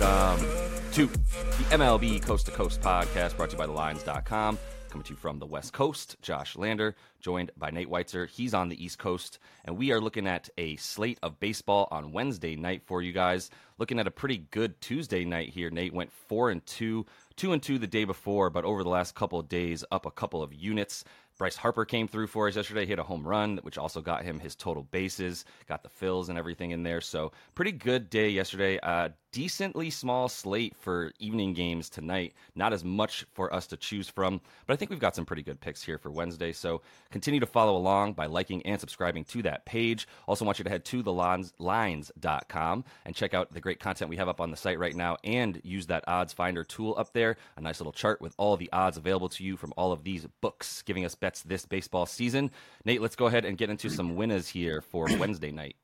welcome to the MLB Coast to Coast podcast brought to you by TheLines.com. Coming to you from the West Coast, Josh Lander, joined by Nate Weitzer. He's on the East Coast, and we are looking at a slate of baseball on Wednesday night for you guys. Looking at a pretty good Tuesday night here. Nate went four and two, two and two the day before, but over the last couple of days, up a couple of units. Bryce Harper came through for us yesterday, hit a home run, which also got him his total bases, got the fills and everything in there. So, pretty good day yesterday. Uh, decently small slate for evening games tonight. Not as much for us to choose from, but I think we've got some pretty good picks here for Wednesday. So, continue to follow along by liking and subscribing to that page. Also, want you to head to thelines.com and check out the great content we have up on the site right now and use that odds finder tool up there. A nice little chart with all the odds available to you from all of these books, giving us bets this baseball season. Nate, let's go ahead and get into some winners here for Wednesday night.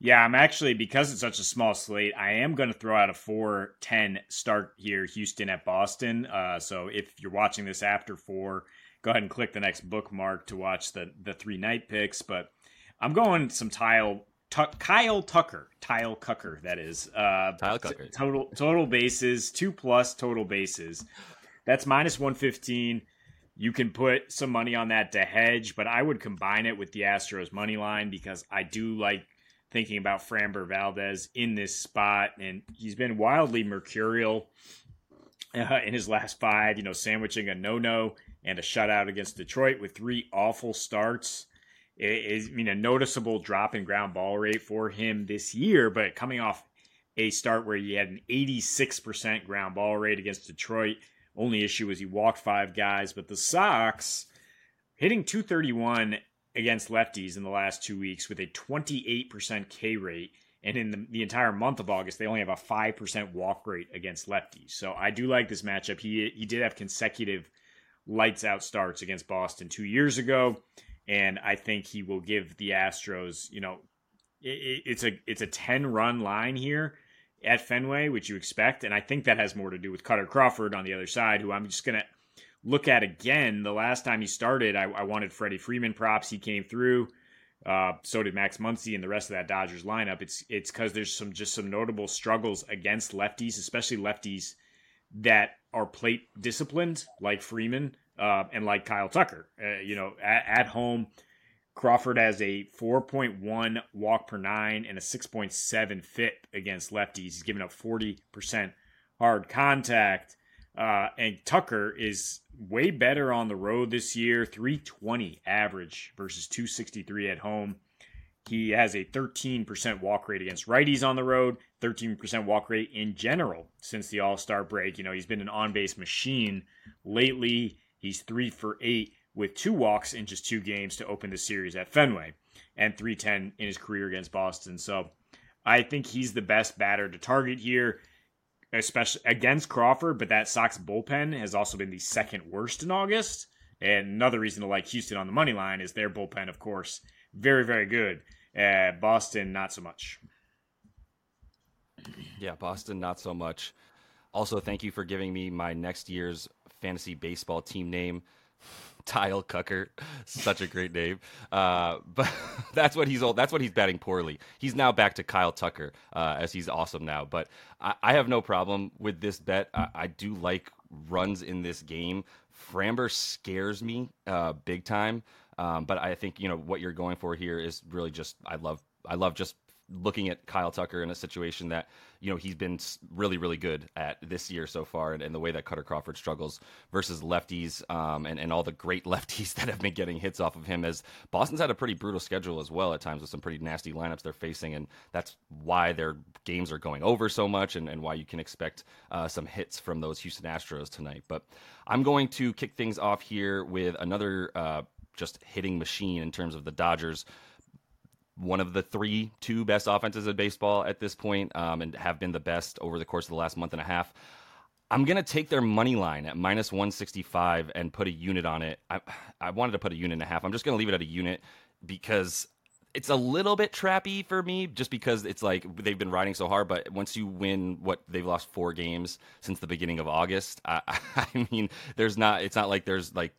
Yeah, I'm actually because it's such a small slate. I am going to throw out a 4-10 start here, Houston at Boston. Uh, so if you're watching this after four, go ahead and click the next bookmark to watch the the three night picks. But I'm going some tile. T- Kyle Tucker, Tile Cucker, that is. Uh, Tile Cucker. Total total bases, two plus total bases. That's minus one fifteen. You can put some money on that to hedge, but I would combine it with the Astros money line because I do like thinking about Framber Valdez in this spot, and he's been wildly mercurial uh, in his last five. You know, sandwiching a no-no and a shutout against Detroit with three awful starts. It is, I mean, a noticeable drop in ground ball rate for him this year, but coming off a start where he had an 86% ground ball rate against Detroit. Only issue was he walked five guys, but the Sox hitting 231 against lefties in the last two weeks with a 28% K rate. And in the, the entire month of August, they only have a 5% walk rate against lefties. So I do like this matchup. He, he did have consecutive lights out starts against Boston two years ago. And I think he will give the Astros, you know, it, it's a it's a 10 run line here at Fenway, which you expect. And I think that has more to do with Kutter Crawford on the other side, who I'm just going to look at again. The last time he started, I, I wanted Freddie Freeman props. He came through. Uh, so did Max Muncy and the rest of that Dodgers lineup. It's it's because there's some just some notable struggles against lefties, especially lefties that are plate disciplined, like Freeman uh, and like Kyle Tucker. Uh, you know, at, at, home, Crawford has a 4.1 walk per nine and a 6.7 FIP against lefties. He's given up 40% hard contact. Uh, and Tucker is way better on the road this year 320 average versus 263 at home. He has a 13% walk rate against righties on the road, 13% walk rate in general since the All Star break. You know, he's been an on base machine lately. He's three for eight with two walks in just two games to open the series at Fenway and 310 in his career against Boston. So I think he's the best batter to target here especially against Crawford, but that Sox bullpen has also been the second worst in August. And another reason to like Houston on the money line is their bullpen, of course, very, very good. Uh, Boston, not so much. Yeah, Boston, not so much. Also, thank you for giving me my next year's fantasy baseball team name. Tile Cucker, such a great name. Uh, but that's what he's old. That's what he's batting poorly. He's now back to Kyle Tucker, uh, as he's awesome now. But I, I, have no problem with this bet. I, I, do like runs in this game. Framber scares me uh, big time. Um, but I think you know what you're going for here is really just I love I love just looking at Kyle Tucker in a situation that you know he's been really really good at this year so far, and, and the way that Kutter Crawford struggles versus lefties, um, and and all the great lefties that have been getting hits off of him. As Boston's had a pretty brutal schedule as well at times with some pretty nasty lineups they're facing, and that's why their games are going over so much, and, and why you can expect uh, some hits from those Houston Astros tonight. But I'm going to kick things off here with another. Uh, just hitting machine in terms of the Dodgers one of the three, two best offenses in baseball at this point, um, and have been the best over the course of the last month and a half. I'm gonna take their money line at minus 165 and put a unit on it. I, I wanted to put a unit and a half. I'm just gonna leave it at a unit because it's a little bit trappy for me just because it's like they've been riding so hard but once you win what they've lost four games since the beginning of august i, I mean there's not it's not like there's like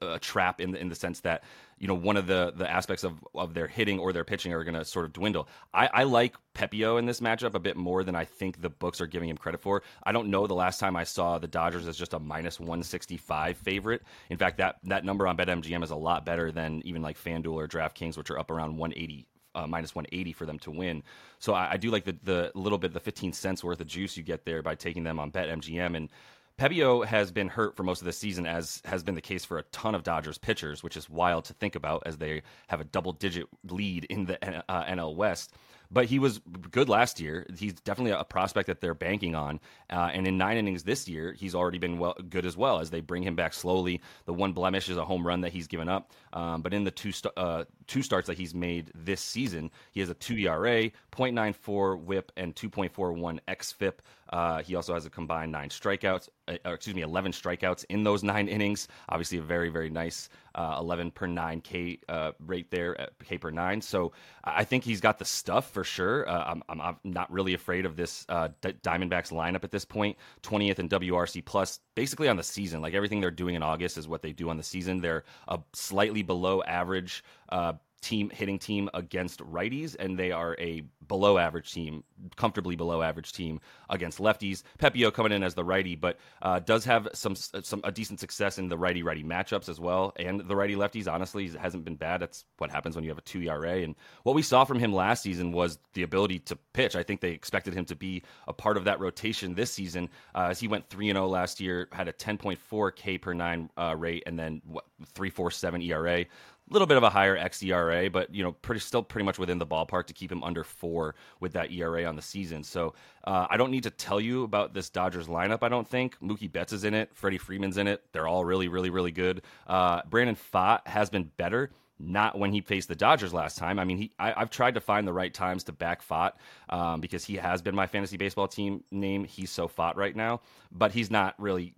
a trap in the in the sense that you know one of the the aspects of of their hitting or their pitching are going to sort of dwindle. I, I like Pepiot in this matchup a bit more than I think the books are giving him credit for. I don't know the last time I saw the Dodgers as just a minus 165 favorite. In fact, that that number on BetMGM is a lot better than even like FanDuel or DraftKings, which are up around 180 uh, minus 180 for them to win. So I, I, do like the the little bit the 15 cents worth of juice you get there by taking them on BetMGM and. Pepiot has been hurt for most of the season, as has been the case for a ton of Dodgers pitchers, which is wild to think about as they have a double digit lead in the uh, NL West but he was good last year. He's definitely a prospect that they're banking on. Uh, and in nine innings this year, he's already been well good as well as they bring him back slowly. The one blemish is a home run that he's given up. Um, but in the two st- uh, two starts that he's made this season, he has a two ERA, 0.94 WHIP, and 2.41 xFIP. Uh, he also has a combined nine strikeouts, uh, excuse me, 11 strikeouts in those nine innings. Obviously, a very, very nice uh, 11 per nine K uh, rate there, at K per nine. So I think he's got the stuff for sure. Uh, I'm, I'm, not really afraid of this uh, Diamondbacks lineup at this point. 20th in WRC plus, basically on the season. Like everything they're doing in August is what they do on the season. They're a slightly below average uh, team hitting team against righties, and they are a below average team, comfortably below average team against lefties. Pepiot coming in as the righty, but uh, does have some some a decent success in the righty righty matchups as well, and the righty lefties. Honestly, hasn't been bad. That's what happens when you have a two ERA. And what we saw from him last season was the ability to pitch. I think they expected him to be a part of that rotation this season, uh, as he went three and zero oh last year, had a 10.4 K per nine uh, rate, and then what, 3.47 ERA little bit of a higher xERA, but you know, pretty still pretty much within the ballpark to keep him under four with that ERA on the season. So uh, I don't need to tell you about this Dodgers lineup. I don't think Mookie Betts is in it, Freddie Freeman's in it. They're all really, really, really good. Uh, Brandon Pfaadt has been better not when he faced the Dodgers last time. I mean, he, I, have tried to find the right times to back Pfaadt um, because he has been my fantasy baseball team name. He's so Pfaadt right now, but he's not really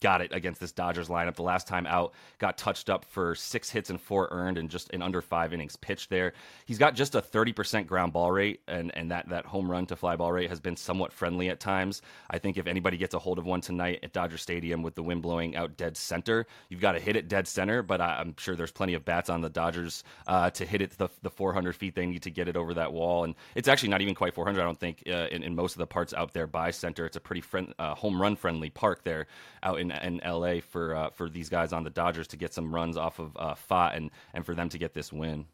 got it against this Dodgers lineup. The last time out, got touched up for six hits and four earned and just in under five innings pitched there. He's got just a 30% ground ball rate, and, and that, that home run to fly ball rate has been somewhat friendly at times. I think if anybody gets a hold of one tonight at Dodger Stadium with the wind blowing out dead center, you've got to hit it dead center, but I, am sure there's plenty of bats on the Dodgers uh, to hit it the, the 400 feet they need to get it over that wall. And it's actually not even quite 400, I don't think, uh, in, in most of the parts out there by center. It's a pretty friend, uh, home run friendly park there out in, in LA for uh, for these guys on the Dodgers to get some runs off of uh, Pfaadt and and for them to get this win.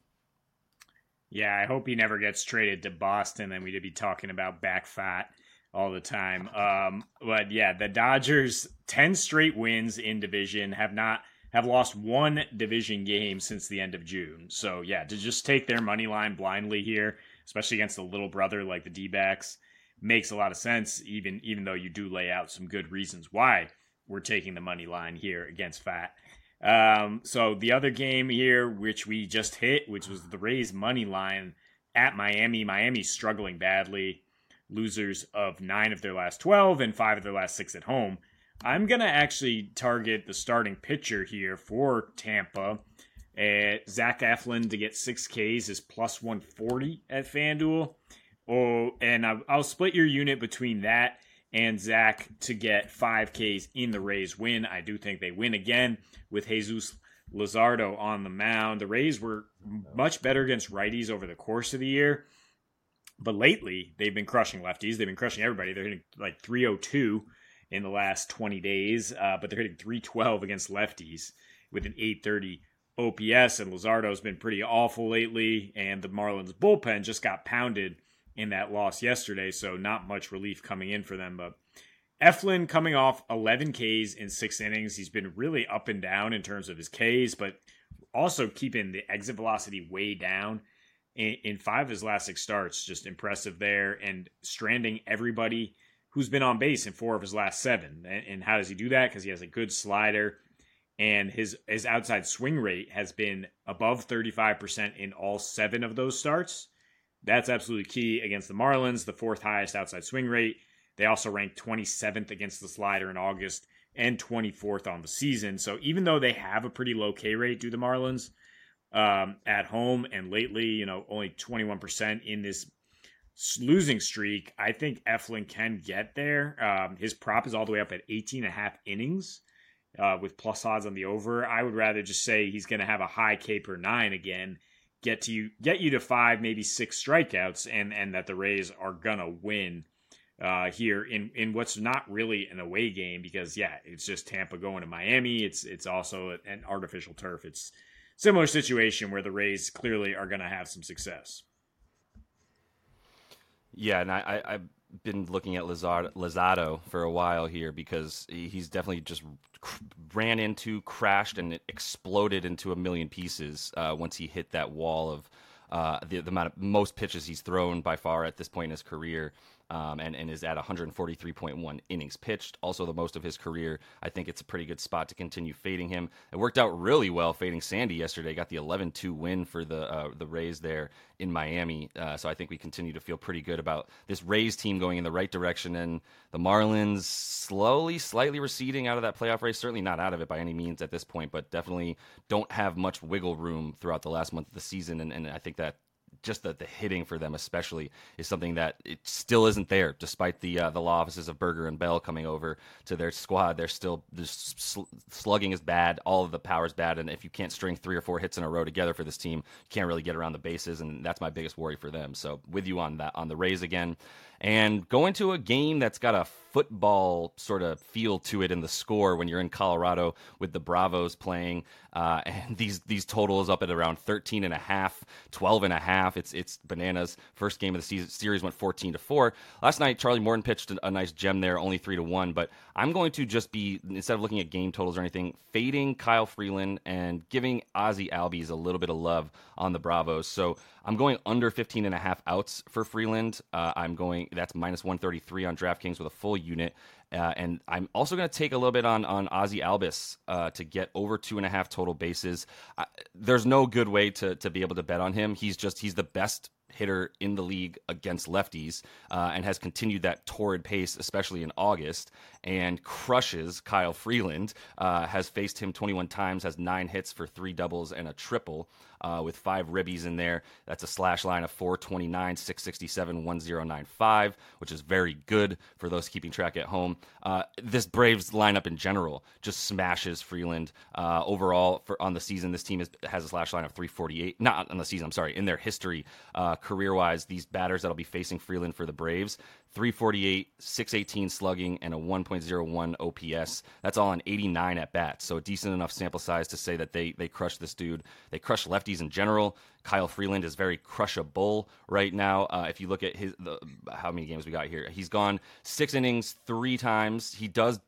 Yeah, I hope he never gets traded to Boston, and we'd be talking about back Pfaadt all the time. Um, but yeah, the Dodgers ten straight wins in division have not have lost one division game since the end of June. So yeah, to just take their money line blindly here, especially against a little brother like the D-backs, makes a lot of sense. Even even though you do lay out some good reasons why we're taking the money line here against Fat. Um, so the other game here, which we just hit, which was the Rays money line at Miami. Miami struggling badly, losers of nine of their last twelve and five of their last six at home. I'm gonna actually target the starting pitcher here for Tampa. Uh, Zach Eflin to get six Ks is plus 140 at FanDuel. Oh, and I'll, I'll split your unit between that and Zach to get five Ks in the Rays win. I do think they win again with Jesus Luzardo on the mound. The Rays were much better against righties over the course of the year, but lately they've been crushing lefties. They've been crushing everybody. They're hitting like 302 in the last 20 days, uh, but they're hitting 312 against lefties with an 830 OPS. And Luzardo's been pretty awful lately, and the Marlins bullpen just got pounded in that loss yesterday, so not much relief coming in for them. But Eflin coming off 11 Ks in six innings. He's been really up and down in terms of his Ks, but also keeping the exit velocity way down in, in five of his last six starts. Just impressive there and stranding everybody who's been on base in four of his last seven. And, and how does he do that? Because he has a good slider and his his outside swing rate has been above 35% in all seven of those starts. That's absolutely key against the Marlins, the fourth highest outside swing rate. They also ranked 27th against the slider in August and 24th on the season. So even though they have a pretty low K rate, do the Marlins um, at home and lately, you know, only 21% in this losing streak, I think Eflin can get there. Um, his prop is all the way up at 18 and a half innings uh, with plus odds on the over. I would rather just say he's going to have a high K per nine again, get to you, get you to five, maybe six strikeouts, and and that the Rays are gonna win uh, here in in what's not really an away game because yeah, it's just Tampa going to Miami. It's it's also an artificial turf. It's similar situation where the Rays clearly are to have some success. Yeah, and I, I, been looking at Luzardo, Luzardo for a while here because he's definitely just ran into, crashed, and exploded into a million pieces uh, once he hit that wall of uh, the, the amount of most pitches he's thrown by far at this point in his career um, and, and is at 143.1 innings pitched. Also, the most of his career. I think it's a pretty good spot to continue fading him. It worked out really well fading Sandy yesterday. Got the 11 2 win for the, uh, the Rays there in Miami. Uh, so I think we continue to feel pretty good about this Rays team going in the right direction. And the Marlins slowly, slightly receding out of that playoff race. Certainly not out of it by any means at this point, but definitely don't have much wiggle room throughout the last month of the season. And, and I think that just the, the hitting for them especially is something that it still isn't there despite the uh, the law offices of Burger and Bell coming over to their squad. They're still sl- slugging is bad all of the power is bad and if you can't string three or four hits in a row together for this team you can't really get around the bases and that's my biggest worry for them. So with you on that on the Rays again and going to a game that's got a football sort of feel to it in the score when you're in Colorado with the Bravos playing uh, and these these totals up at around 13 and a half 12 and a half. It's it's bananas. First game of the season series went 14 to 4 last night Charlie Morton pitched a, nice gem there only 3 to 1 but I'm going to just be instead of looking at game totals or anything fading Kyle Freeland and giving Ozzy Albies a little bit of love on the Bravos. So I'm going under 15 and a half outs for Freeland. Uh, I'm going that's minus 133 on DraftKings with a full unit. Uh, and I'm also going to take a little bit on on Ozzy Albies uh, to get over two and a half total bases. Uh, there's no good way to to be able to bet on him. He's just he's the best hitter in the league against lefties uh, and has continued that torrid pace, especially in August, and crushes Kyle Freeland. Uh, has faced him 21 times, has nine hits for three doubles and a triple uh, with five ribbies in there. That's a slash line of 429, 667, 1095, which is very good for those keeping track at home. Uh, this Braves lineup in general just smashes Freeland. Uh, overall, for on the season, this team is, has a slash line of 348. Not on the season, I'm sorry. In their history, uh, career wise, these batters that'll be facing Freeland for the Braves, 348, 618 slugging, and a 1.01 OPS. That's all on 89 at bats. So a decent enough sample size to say that they they crush this dude. They crush lefties in general. Kyle Freeland is very crushable right now. Uh, if you look at his the, how many games we got here, he's gone six innings three times. He does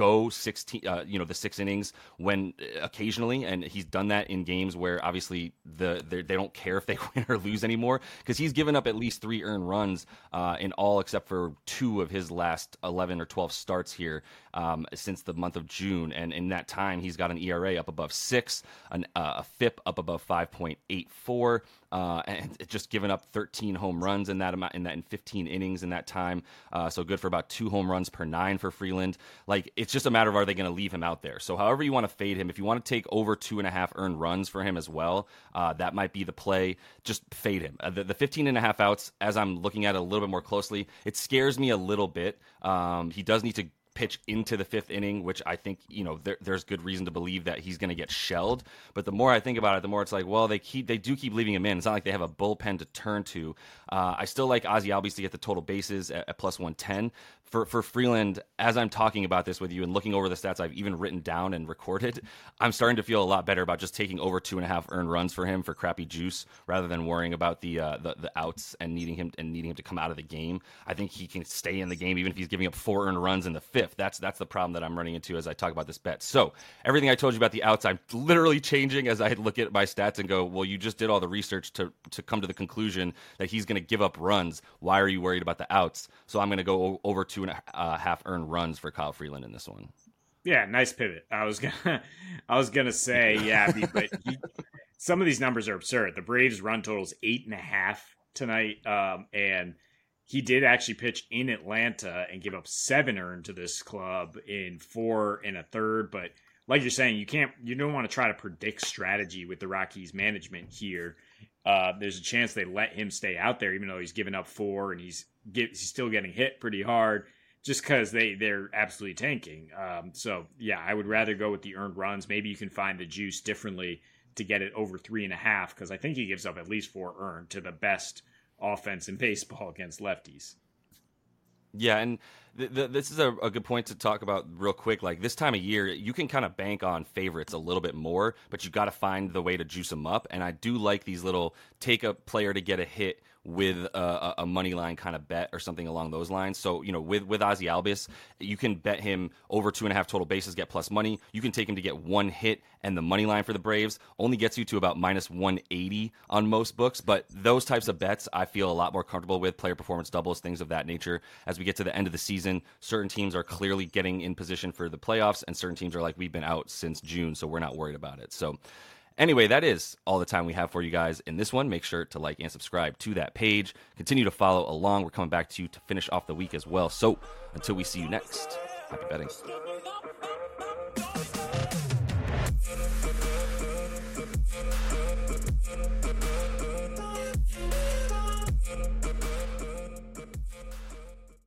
go 16 uh, you know the six innings when uh, occasionally and he's done that in games where obviously the they don't care if they win or lose anymore because he's given up at least three earned runs uh, in all except for two of his last 11 or 12 starts here um, since the month of June. And in that time he's got an ERA up above six an, uh, a FIP up above 5.84 uh, and just given up 13 home runs in that amount in that in 15 innings in that time. Uh, so good for about two home runs per nine for Freeland. Like it's just a matter of are they going to leave him out there. So however you want to fade him, if you want to take over two and a half earned runs for him as well, uh, that might be the play. Just fade him. Uh, the, the 15 and a half outs, as I'm looking at it a little bit more closely, it scares me a little bit. Um, he does need to pitch into the fifth inning, which I think you know there, there's good reason to believe that he's going to get shelled. But the more I think about it, the more it's like, well, they keep they do keep leaving him in. It's not like they have a bullpen to turn to. Uh, I still like Ozzy Albies to get the total bases at, at plus one ten, for for Freeland, as I'm talking about this with you and looking over the stats I've even written down and recorded, I'm starting to feel a lot better about just taking over two and a half earned runs for him for crappy juice rather than worrying about the uh, the, the outs and needing him and needing him to come out of the game. I think he can stay in the game even if he's giving up four earned runs in the fifth. That's that's the problem that I'm running into as I talk about this bet. So everything I told you about the outs, I'm literally changing as I look at my stats and go, well, you just did all the research to to come to the conclusion that he's going to give up runs. Why are you worried about the outs? So I'm going to go over two two and a uh, half earned runs for Kyle Freeland in this one. Yeah, nice pivot. I was gonna, I was gonna say, yeah, but he, some of these numbers are absurd. The Braves' run total is eight and a half tonight, um, and he did actually pitch in Atlanta and give up seven earned to this club in four and a third. But like you're saying, you can't, you don't want to try to predict strategy with the Rockies management here. Uh, there's a chance they let him stay out there, even though he's given up four and he's get, he's still getting hit pretty hard. just because they they're absolutely tanking. Um, so yeah, I would rather go with the earned runs. Maybe you can find the juice differently to get it over three and a half because I think he gives up at least four earned to the best offense in baseball against lefties. Yeah, and th- th- this is a, a, good point to talk about real quick. Like this time of year, you can kind of bank on favorites a little bit more, but you got to find the way to juice them up. And I do like these little take a player to get a hit with a, a, money line kind of bet or something along those lines. So you know, with with Ozzy Albies, you can bet him over two and a half total bases, get plus money. You can take him to get one hit, and the money line for the Braves only gets you to about minus one eighty on most books. But those types of bets, I feel a lot more comfortable with player performance doubles, things of that nature. As we get to the end of the season, certain teams are clearly getting in position for the playoffs, and certain teams are like we've been out since June, so we're not worried about it. So Anyway, that is all the time we have for you guys in this one. Make sure to like and subscribe to that page. Continue to follow along. We're coming back to you to finish off the week as well. So until we see you next, happy betting.